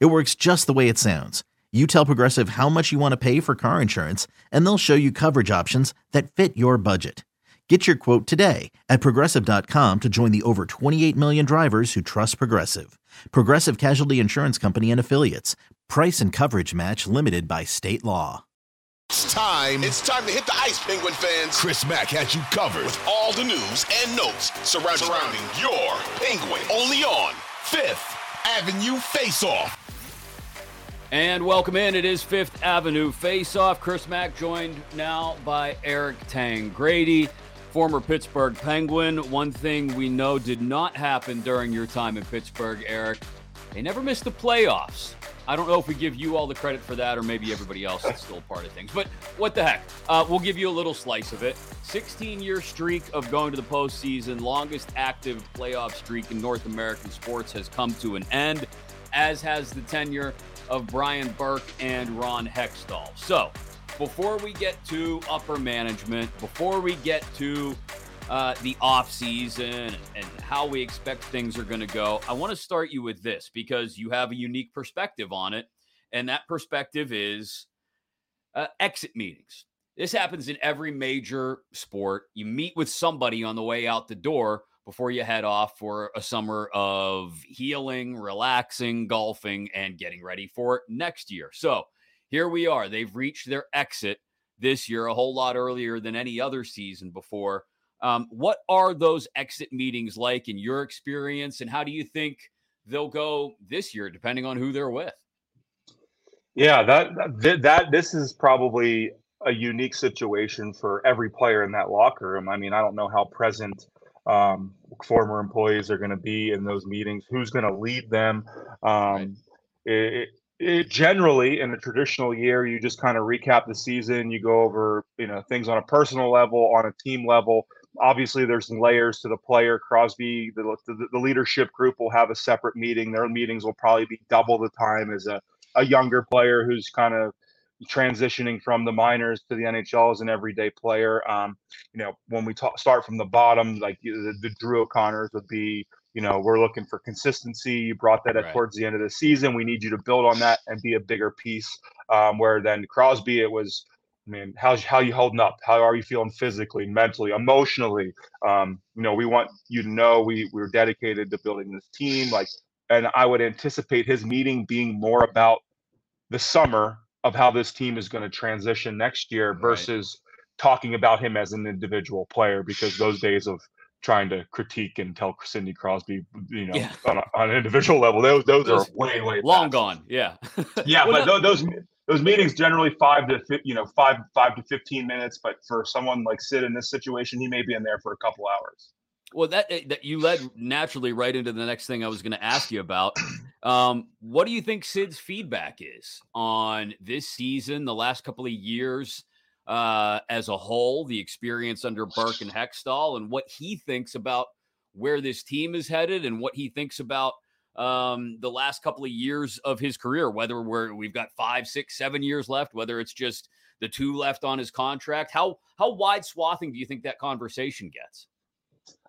It works just the way it sounds. You tell Progressive how much you want to pay for car insurance, and they'll show you coverage options that fit your budget. Get your quote today at progressive.com to join the over 28 million drivers who trust Progressive. Progressive Casualty Insurance Company and Affiliates. Price and coverage match limited by state law. It's time. It's time to hit the ice, Penguin fans. Chris Mack has you covered with all the news and notes surrounding, surrounding your Penguin. Only on Fifth Avenue Face Off. And welcome in. It is Fifth Avenue Face Off. Chris Mack joined now by Eric Tangradi, former Pittsburgh Penguin. One thing we know did not happen during your time in Pittsburgh, Eric. They never missed the playoffs. I don't know if we give you all the credit for that or maybe everybody else is still part of things. But what the heck? Uh, we'll give you a little slice of it. 16 year streak of going to the postseason, longest active playoff streak in North American sports has come to an end, as has the tenure of Brian Burke and Ron Hextall. So, before we get to upper management, before we get to uh, the offseason and how we expect things are going to go, I want to start you with this because you have a unique perspective on it. And that perspective is uh, exit meetings. This happens in every major sport. You meet with somebody on the way out the door before you head off for a summer of healing, relaxing, golfing, and getting ready for next year. So here we are. They've reached their exit this year a whole lot earlier than any other season before. Um, what are those exit meetings like in your experience, and how do you think they'll go this year, depending on who they're with? Yeah, that that, that this is probably a unique situation for every player in that locker room. I mean, I don't know how present um, former employees are going to be in those meetings. Who's going to lead them? Um, it, it, generally, in a traditional year, you just kind of recap the season. You go over, you know, things on a personal level, on a team level obviously there's layers to the player crosby the, the, the, leadership group will have a separate meeting their meetings will probably be double the time as a, a younger player who's kind of transitioning from the minors to the nhl as an everyday player um, you know when we talk, start from the bottom like the, the drew o'connors would be you know we're looking for consistency you brought that right. towards the end of the season we need you to build on that and be a bigger piece um, where then crosby it was I mean, how's how you holding up? How are you feeling physically, mentally, emotionally? Um, you know, we want you to know we we're dedicated to building this team. Like, and I would anticipate his meeting being more about the summer of how this team is going to transition next year versus right. talking about him as an individual player because those days of trying to critique and tell Sidney Crosby, you know, yeah. on, a, on, an individual level, those those, those are way way long past. gone. Yeah, yeah, well, but those those meetings generally five to you know five five to fifteen minutes, but for someone like Sid in this situation, he may be in there for a couple hours. Well, that, eh, that you led naturally right into the next thing I was going to ask you about. Um, what do you think Sid's feedback is on this season, the last couple of years uh, as a whole, the experience under Burke and Hextall, and what he thinks about where this team is headed, and what he thinks about um, the last couple of years of his career, whether we're we've got five, six, seven years left, whether it's just the two left on his contract. How how wide swathing do you think that conversation gets?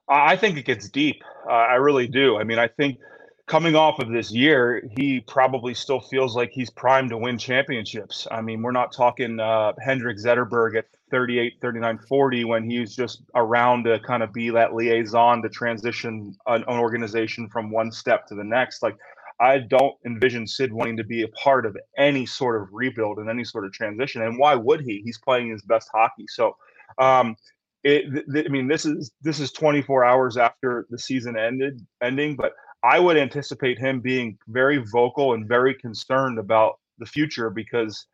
I think it gets deep. Uh, I really do. I mean, I think coming off of this year, he probably still feels like he's primed to win championships. I mean, we're not talking uh, Henrik Zetterberg at 38, 39, 40 when he's just around to kind of be that liaison to transition an, an organization from one step to the next. Like, I don't envision Sid wanting to be a part of any sort of rebuild and any sort of transition. And why would he? He's playing his best hockey. So, um, it, th- th- I mean, this is this is 24 hours after the season ended, ending, but I would anticipate him being very vocal and very concerned about the future because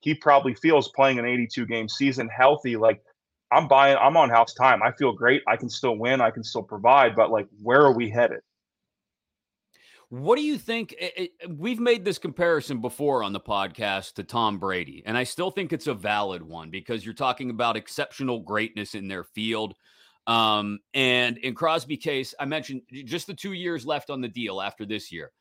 he probably feels playing an 82 game season healthy like I'm buying I'm on house time. I feel great. I can still win, I can still provide, but like where are we headed? What do you think? We've made this comparison before on the podcast to Tom Brady, and I still think it's a valid one because you're talking about exceptional greatness in their field. Um, and in Crosby case, I mentioned just the two years left on the deal after this year.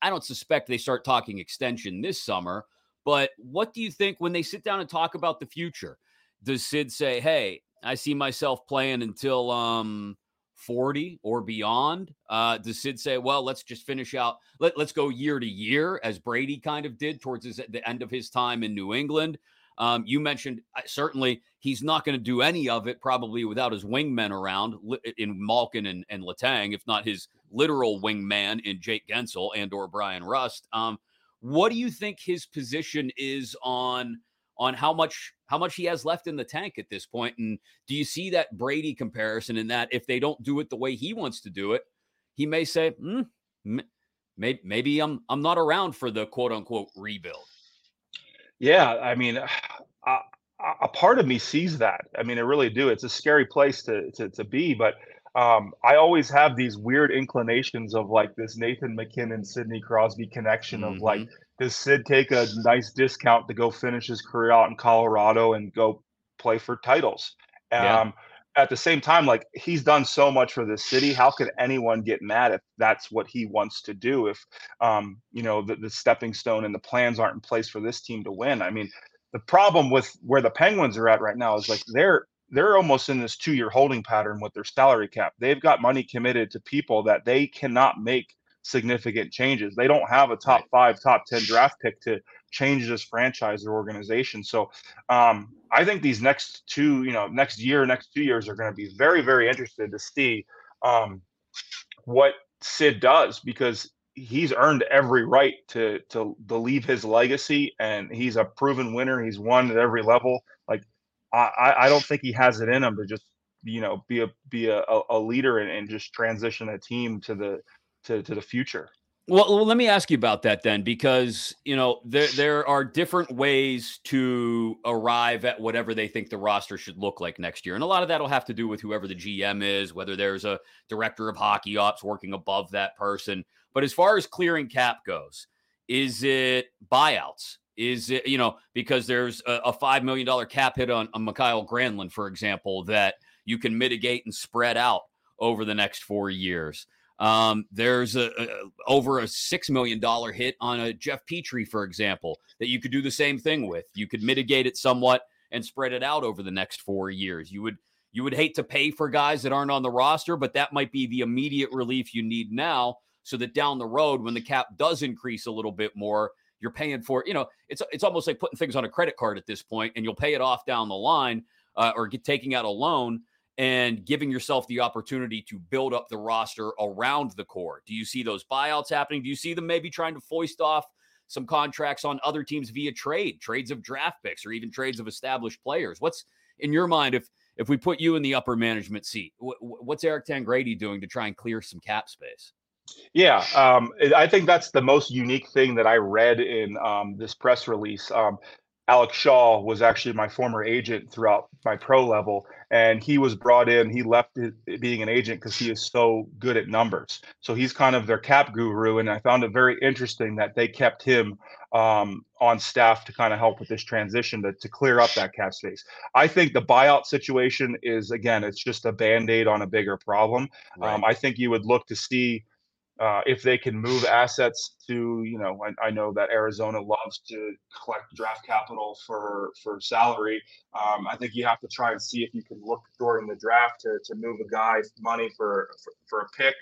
I don't suspect they start talking extension this summer, but what do you think when they sit down and talk about the future? Does Sid say, "Hey, I see myself playing until um 40 or beyond? Uh, does Sid say, well, let's just finish out, let, let's go year to year, as Brady kind of did towards his, the end of his time in New England? Um, you mentioned uh, certainly he's not going to do any of it probably without his wingmen around in Malkin and, and Letang, if not his literal wingman in Jake Guentzel and or Bryan Rust. Um, what do you think his position is on – on how much how much he has left in the tank at this point. And do you see that Brady comparison in that if they don't do it the way he wants to do it, he may say, mm, maybe, maybe I'm I'm not around for the quote unquote rebuild. Yeah, I mean, a, a part of me sees that. I mean, I really do. It's a scary place to to, to be, but um, I always have these weird inclinations of like this Nathan MacKinnon, Sidney Crosby connection of like mm-hmm does Sid take a nice discount to go finish his career out in Colorado and go play for titles? Yeah. Um, at the same time, like he's done so much for the city. How could anyone get mad if that's what he wants to do? If um, you know the, the stepping stone and the plans aren't in place for this team to win. I mean, the problem with where the Penguins are at right now is like they're they're almost in this two year holding pattern with their salary cap. They've got money committed to people that they cannot make significant changes. They don't have a top five, top 10 draft pick to change this franchise or organization. So um, I think these next two, you know, next year, next two years are going to be very, very interested to see um, what Sid does because he's earned every right to, to to leave his legacy and he's a proven winner. He's won at every level. Like I, I don't think he has it in him to just you know be a be a, a leader and, and just transition a team to the to, to the future. Well, well, let me ask you about that then, because you know there there are different ways to arrive at whatever they think the roster should look like next year, and a lot of that will have to do with whoever the GM is, whether there's a director of hockey ops working above that person. But as far as clearing cap goes, is it buyouts? Is it you know because there's a, a five million dollar cap hit on, on Mikael Granlund, for example, that you can mitigate and spread out over the next four years. Um, there's a, a, over a six million dollar hit on a Jeff Petry, for example, that you could do the same thing with. You could mitigate it somewhat and spread it out over the next four years. You would you would hate to pay for guys that aren't on the roster, but that might be the immediate relief you need now, so that down the road, when the cap does increase a little bit more, you're paying for. You know, it's it's almost like putting things on a credit card at this point, and you'll pay it off down the line, uh, or get taking out a loan and giving yourself the opportunity to build up the roster around the core. Do you see those buyouts happening? Do you see them maybe trying to foist off some contracts on other teams via trade, trades of draft picks, or even trades of established players? What's in your mind if if we put you in the upper management seat? What's Eric Tangradi doing to try and clear some cap space? Yeah, um, I think that's the most unique thing that I read in um, this press release. Um, Alec Schall was actually my former agent throughout my pro level, and he was brought in. He left being an agent because he is so good at numbers. So he's kind of their cap guru, and I found it very interesting that they kept him um, on staff to kind of help with this transition to, to clear up that cap space. I think the buyout situation is again, it's just a band aid on a bigger problem. Right. Um, I think you would look to see uh, if they can move assets to, you know, I, I, know that Arizona loves to collect draft capital for for salary. Um, I think you have to try and see if you can look during the draft to, to move a guy money for for, for a pick.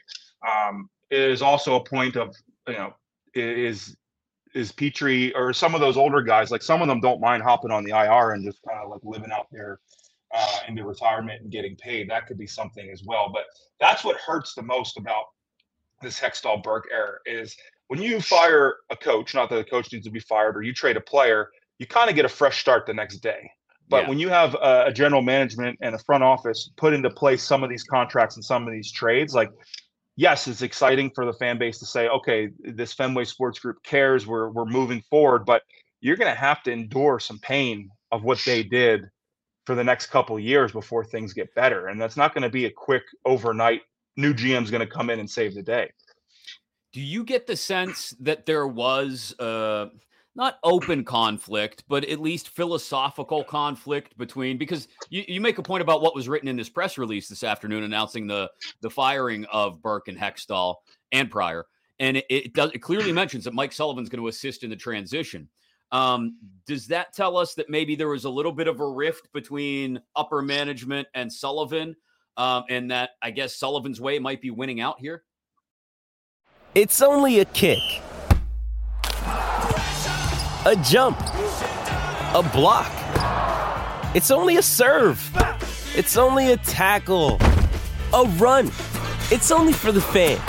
Um, it is also a point of, you know, is is Petry or some of those older guys, like some of them don't mind hopping on the IR and just kind of like living out there uh, into retirement and getting paid. That could be something as well. But that's what hurts the most about this Hextall Burke error is when you fire a coach, not that the coach needs to be fired, or you trade a player, you kind of get a fresh start the next day. But yeah. when you have a, a, general management and a front office put into place some of these contracts and some of these trades, like yes, it's exciting for the fan base to say, okay, this Fenway Sports Group cares, we're we're moving forward, but you're going to have to endure some pain of what they did for the next couple years before things get better, and that's not going to be a quick overnight new GM's going to come in and save the day. Do you get the sense that there was uh, not open conflict, but at least philosophical conflict between? Because you, you make a point about what was written in this press release this afternoon announcing the the firing of Burke and Hextall and Pryor, and it, it does it clearly mentions that Mike Sullivan's going to assist in the transition. Um, does that tell us that maybe there was a little bit of a rift between upper management and Sullivan, um, and that I guess Sullivan's way might be winning out here? It's only a kick, a jump, a block. It's only a serve. It's only a tackle, a run. It's only for the fans.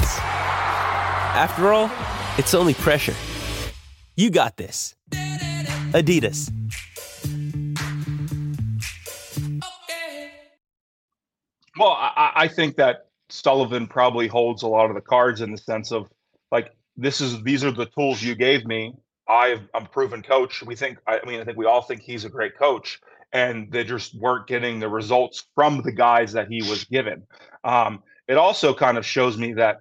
After all, it's only pressure. You got this. Adidas. Well, I, I, think that Sullivan probably holds a lot of the cards in the sense of like this is these are the tools you gave me. i am a proven coach. We think I mean I think we all think he's a great coach, and they just weren't getting the results from the guys that he was given. Um, it also kind of shows me that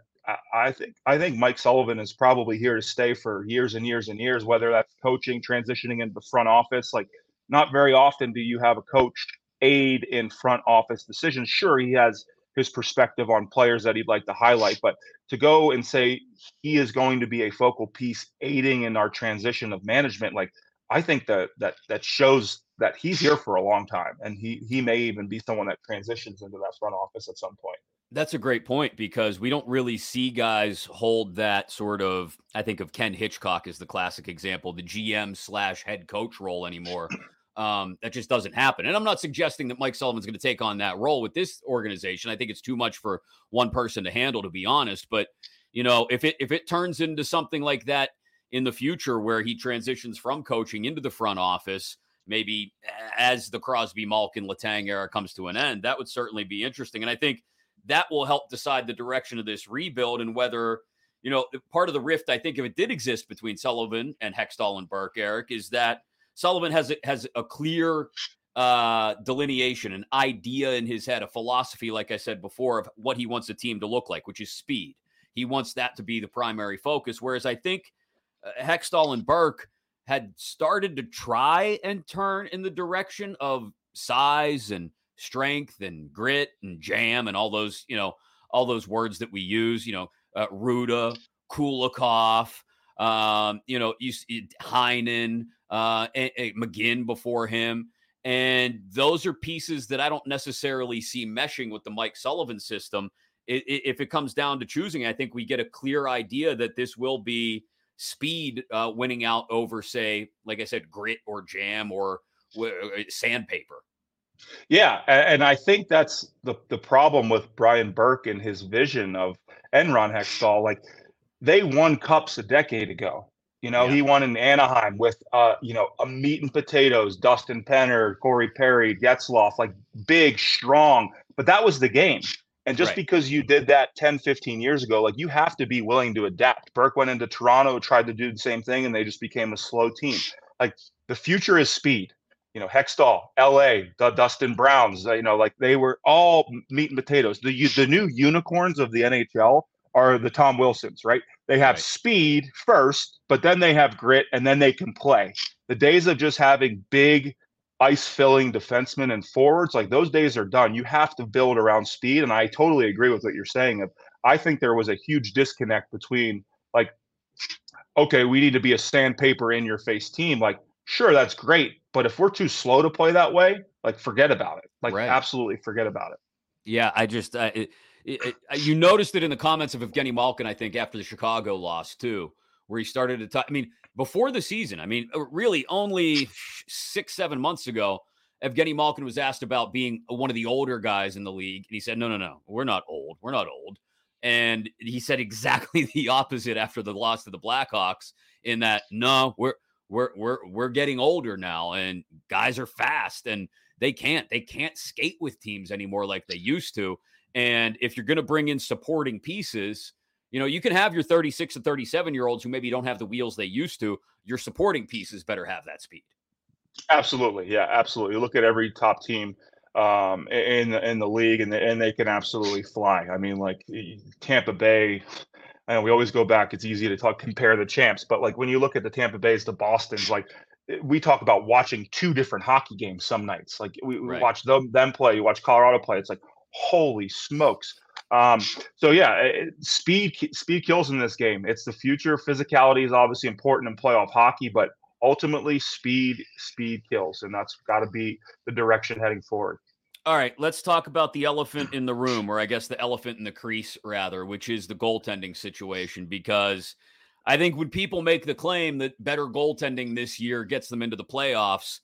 I think I think Mike Sullivan is probably here to stay for years and years and years. Whether that's coaching, transitioning into the front office, like not very often do you have a coach aid in front office decisions. Sure, he has his perspective on players that he'd like to highlight, but to go and say he is going to be a focal piece aiding in our transition of management, like I think that that that shows that he's here for a long time, and he he may even be someone that transitions into that front office at some point. That's a great point because we don't really see guys hold that sort of. I think of Ken Hitchcock as the classic example, the GM slash head coach role anymore. Um, that just doesn't happen. And I'm not suggesting that Mike Sullivan's going to take on that role with this organization. I think it's too much for one person to handle, to be honest. But you know, if it if it turns into something like that in the future, where he transitions from coaching into the front office, maybe as the Crosby, Malkin, Letang era comes to an end, that would certainly be interesting. And I think that will help decide the direction of this rebuild and whether, you know, part of the rift, I think, if it did exist between Sullivan and Hextall and Burke, Eric, is that Sullivan has a, has a clear uh, delineation, an idea in his head, a philosophy, like I said before, of what he wants a team to look like, which is speed. He wants that to be the primary focus. Whereas I think uh, Hextall and Burke had started to try and turn in the direction of size and strength and grit and jam and all those, you know, all those words that we use, you know, uh, Rutta, Kulikov, um, you know, Heinen, uh, McGinn before him. And those are pieces that I don't necessarily see meshing with the Mike Sullivan system. It, it, if it comes down to choosing, I think we get a clear idea that this will be speed uh, winning out over, say, like I said, grit or jam or w- uh, sandpaper. Yeah, and I think that's the the problem with Brian Burke and his vision of and Ron Hextall. Like they won cups a decade ago. You know, yeah. he won in Anaheim with uh, you know, a meat and potatoes, Dustin Penner, Corey Perry, Getzlaf, like big, strong. But that was the game. And just right. because you did that 10, 15 years ago, like you have to be willing to adapt. Burke went into Toronto, tried to do the same thing, and they just became a slow team. Like the future is speed you know, Hextall, L.A., the Dustin Browns, uh, you know, like they were all meat and potatoes. The the new unicorns of the NHL are the Tom Wilsons, right? They have right. speed first, but then they have grit, and then they can play. The days of just having big ice filling defensemen and forwards, like those days are done. You have to build around speed, and I totally agree with what you're saying. I think there was a huge disconnect between like, okay, we need to be a sandpaper in your face team, like sure, that's great. But if we're too slow to play that way, like forget about it. Like right. absolutely forget about it. Yeah, I just uh, it, it, it, you noticed it in the comments of Evgeny Malkin, I think, after the Chicago loss too, where he started to talk. I mean, before the season, I mean, uh, really only six, seven months ago, Evgeny Malkin was asked about being one of the older guys in the league, and he said, "No, no, no, we're not old. We're not old." And he said exactly the opposite after the loss to the Blackhawks. In that, no, we're we're we're we're getting older now and guys are fast and they can't they can't skate with teams anymore like they used to and if you're going to bring in supporting pieces you know you can have your 36 and 37 year olds who maybe don't have the wheels they used to your supporting pieces better have that speed absolutely yeah absolutely look at every top team um, in the, in the league and, the, and they can absolutely fly i mean like tampa bay and we always go back. It's easy to talk compare the champs, but like when you look at the Tampa Bay's, the Boston's, like we talk about watching two different hockey games some nights. Like we, we right. watch them them play, you watch Colorado play. It's like holy smokes. Um, so yeah, it, speed speed kills in this game. It's the future. Physicality is obviously important in playoff hockey, but ultimately speed speed kills, and that's got to be the direction heading forward. All right, let's talk about the elephant in the room, or I guess the elephant in the crease, rather, which is the goaltending situation. Because I think when people make the claim that better goaltending this year gets them into the playoffs,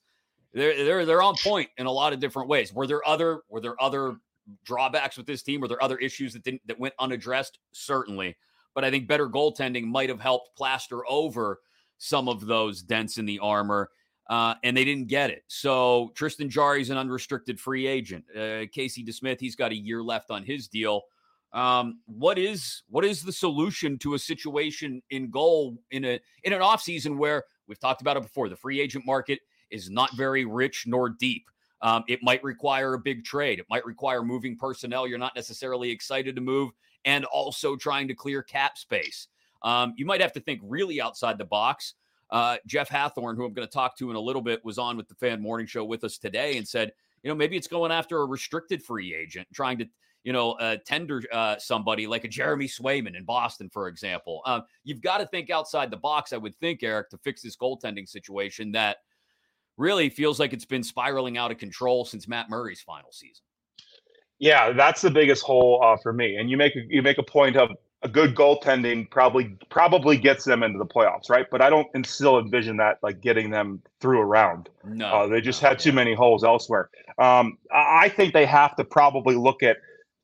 they're they're they're on point in a lot of different ways. Were there other were there other drawbacks with this team? Were there other issues that didn't that went unaddressed? Certainly, but I think better goaltending might have helped plaster over some of those dents in the armor. Uh, and they didn't get it. So Tristan Jarry is an unrestricted free agent. Uh, Casey DeSmith, he's got a year left on his deal. Um, what is what is the solution to a situation in goal in a in an offseason where we've talked about it before? The free agent market is not very rich nor deep. Um, it might require a big trade. It might require moving personnel you're not necessarily excited to move, and also trying to clear cap space. Um, you might have to think really outside the box. Uh, Jeff Hathhorn, who I'm going to talk to in a little bit, was on with the Fan Morning Show with us today and said, you know, maybe it's going after a restricted free agent, trying to, you know, uh, tender uh, somebody like a Jeremy Swayman in Boston, for example. Um, you've got to think outside the box, I would think, Eric, to fix this goaltending situation that really feels like it's been spiraling out of control since Matt Murray's final season. Yeah, that's the biggest hole uh, for me. And you make a, you make a point of a good goaltending probably probably gets them into the playoffs, right? But I don't still envision that like getting them through a round. No, uh, they just no, had too many holes elsewhere. Um, I think they have to probably look at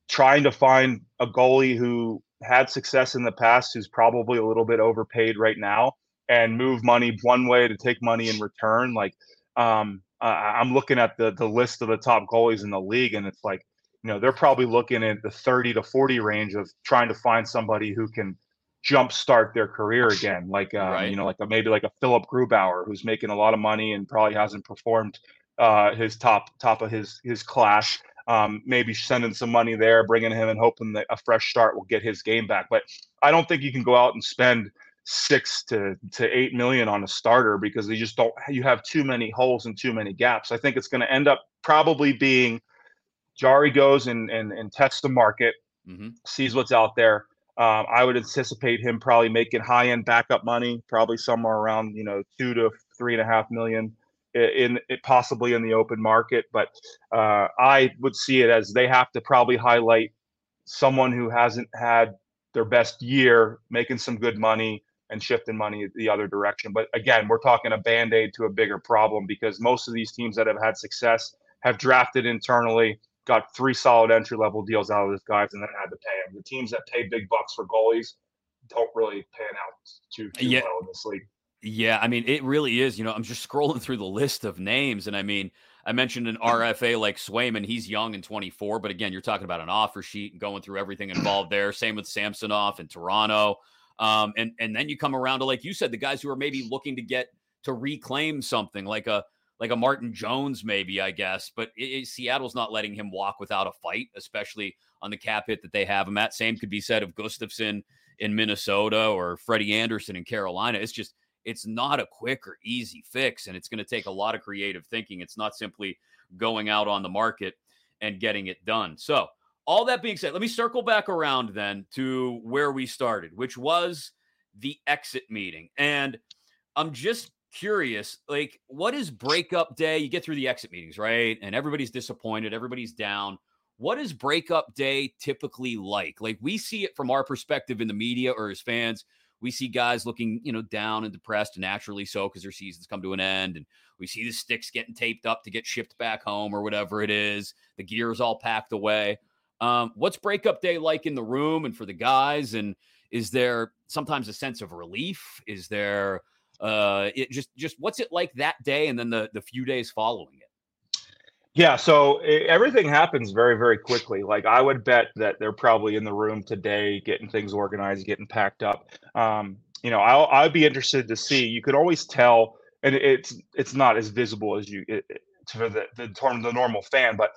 trying to find a goalie who had success in the past, who's probably a little bit overpaid right now, and move money one way to take money in return. Like um, uh, I'm looking at the the list of the top goalies in the league, and it's like you know they're probably looking at the 30 to 40 range of trying to find somebody who can jumpstart their career again like um, right. you know like a, maybe like a philip grubauer who's making a lot of money and probably hasn't performed uh, his top top of his his class um, maybe sending some money there bringing him and hoping that a fresh start will get his game back but i don't think you can go out and spend six to to eight million on a starter because you just don't you have too many holes and too many gaps i think it's going to end up probably being Jarry goes and and, and tests the market, mm-hmm. sees what's out there. Um, I would anticipate him probably making high end backup money, probably somewhere around you know two to three and a half million in, in possibly in the open market. But uh, I would see it as they have to probably highlight someone who hasn't had their best year, making some good money and shifting money the other direction. But again, we're talking a band aid to a bigger problem because most of these teams that have had success have drafted internally got three solid entry level deals out of these guys and then had to pay them. The teams that pay big bucks for goalies don't really pan out too, too yeah. well in this league. Yeah, I mean, it really is. You know, I'm just scrolling through the list of names, and I mean, I mentioned an RFA like Swayman. He's young and 24, but again, you're talking about an offer sheet and going through everything involved there. Same with Samsonov in Toronto. Um, and and then you come around to like you said, the guys who are maybe looking to get to reclaim something like a like a Martin Jones, maybe, I guess. But it, it, Seattle's not letting him walk without a fight, especially on the cap hit that they have him at. Same could be said of Gustavsson in Minnesota or Freddie Andersen in Carolina. It's just, it's not a quick or easy fix. And it's going to take a lot of creative thinking. It's not simply going out on the market and getting it done. So, all that being said, let me circle back around then to where we started, which was the exit meeting. And I'm just curious, like, what is breakup day? You get through the exit meetings, right? And everybody's disappointed, everybody's down. What is breakup day typically like? Like, we see it from our perspective in the media or as fans. We see guys looking, you know, down and depressed, naturally so, because their seasons come to an end. And we see the sticks getting taped up to get shipped back home or whatever it is. The gear is all packed away. Um, what's breakup day like in the room and for the guys? And is there sometimes a sense of relief? Is there uh, it just just what's it like that day, and then the the few days following it. Yeah, so it, everything happens very, very quickly. Like I would bet that they're probably in the room today, getting things organized, getting packed up. Um, you know, I'll I'd be interested to see. You could always tell, and it's it's not as visible as you it, for the the, the normal fan, but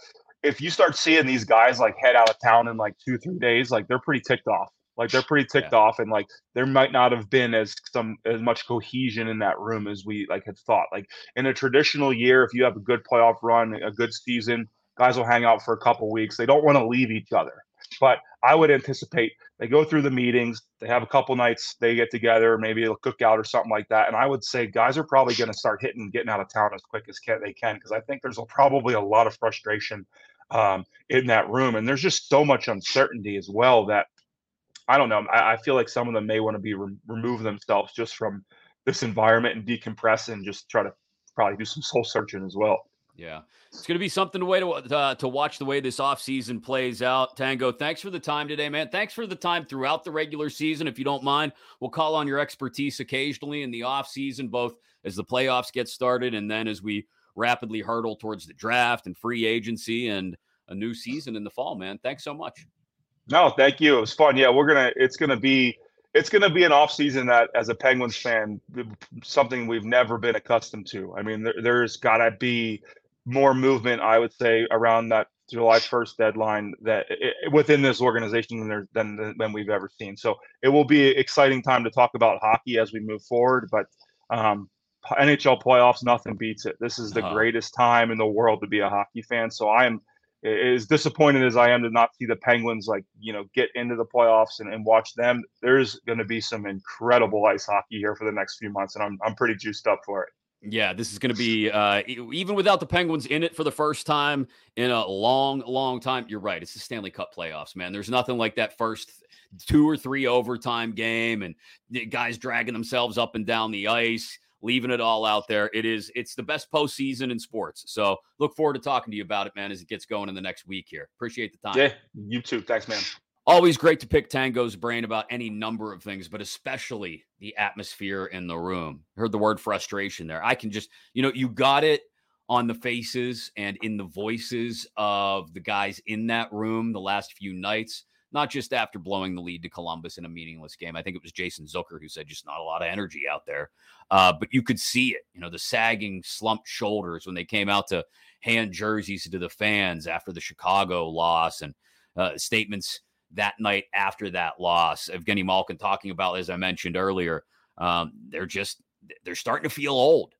if you start seeing these guys like head out of town in like two three days, like they're pretty ticked off Like they're pretty ticked yeah. off, and like there might not have been as some as much cohesion in that room as we like had thought. Like in a traditional year, if you have a good playoff run, a good season, guys will hang out for a couple weeks. They don't want to leave each other. But I would anticipate they go through the meetings, they have a couple nights, they get together, maybe a cookout or something like that. And I would say guys are probably going to start hitting, getting out of town as quick as can, they can, because I think there's a, probably a lot of frustration um, in that room. And there's just so much uncertainty as well that I don't know. I, I feel like some of them may want to be re- remove themselves just from this environment and decompress and just try to probably do some soul searching as well. Yeah. It's going to be something to wait to, uh, to watch the way this offseason plays out. Tango, thanks for the time today, man. Thanks for the time throughout the regular season. If you don't mind, we'll call on your expertise occasionally in the offseason, both as the playoffs get started and then as we rapidly hurdle towards the draft and free agency and a new season in the fall, man. Thanks so much. No, thank you. It was fun. Yeah, we're gonna. It's gonna be. It's gonna be an off season that, as a Penguins fan, something we've never been accustomed to. I mean, there, there's got to be more movement, I would say, around that July 1st deadline that it, within this organization than, than than we've ever seen. So it will be an exciting time to talk about hockey as we move forward. But um, NHL playoffs, nothing beats it. This is the uh-huh. greatest time in the world to be a hockey fan. So I am as disappointed as I am to not see the Penguins like you know get into the playoffs and, and watch them. There's going to be some incredible ice hockey here for the next few months, and I'm I'm pretty juiced up for it. Yeah, this is going to be uh, even without the Penguins in it for the first time in a long, long time. You're right; it's the Stanley Cup playoffs, man. There's nothing like that first two or three overtime game and guys dragging themselves up and down the ice leaving it all out there. It is it's the best postseason in sports. So look forward to talking to you about it, man, as it gets going in the next week here. Appreciate the time. Yeah, you too. Thanks, man. Always great to pick Tango's brain about any number of things, but especially the atmosphere in the room. Heard the word frustration there. I can just, you know, you got it on the faces and in the voices of the guys in that room the last few nights not just after blowing the lead to Columbus in a meaningless game. I think it was Jason Zucker who said just not a lot of energy out there. Uh, but you could see it, you know, the sagging, slumped shoulders when they came out to hand jerseys to the fans after the Chicago loss and uh, statements that night after that loss. Evgeny Malkin talking about, as I mentioned earlier, um, they're just they're starting to feel old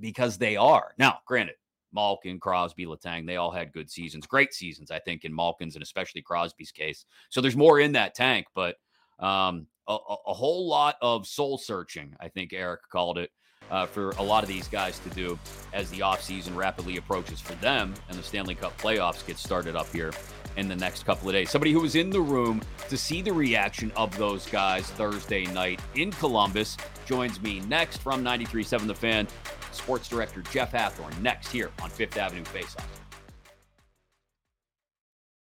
because they are. Now, granted, Malkin, Crosby, Letang, they all had good seasons, great seasons, I think, in Malkin's and especially Crosby's case. So there's more in that tank, but um, a, a, whole lot of soul searching, I think Eric called it, uh, for a lot of these guys to do as the offseason rapidly approaches for them and the Stanley Cup playoffs get started up here in the next couple of days. Somebody who was in the room to see the reaction of those guys Thursday night in Columbus joins me next from 93.7 The Fan sports director Jeff Hathhorn next here on Fifth Avenue Faceoff.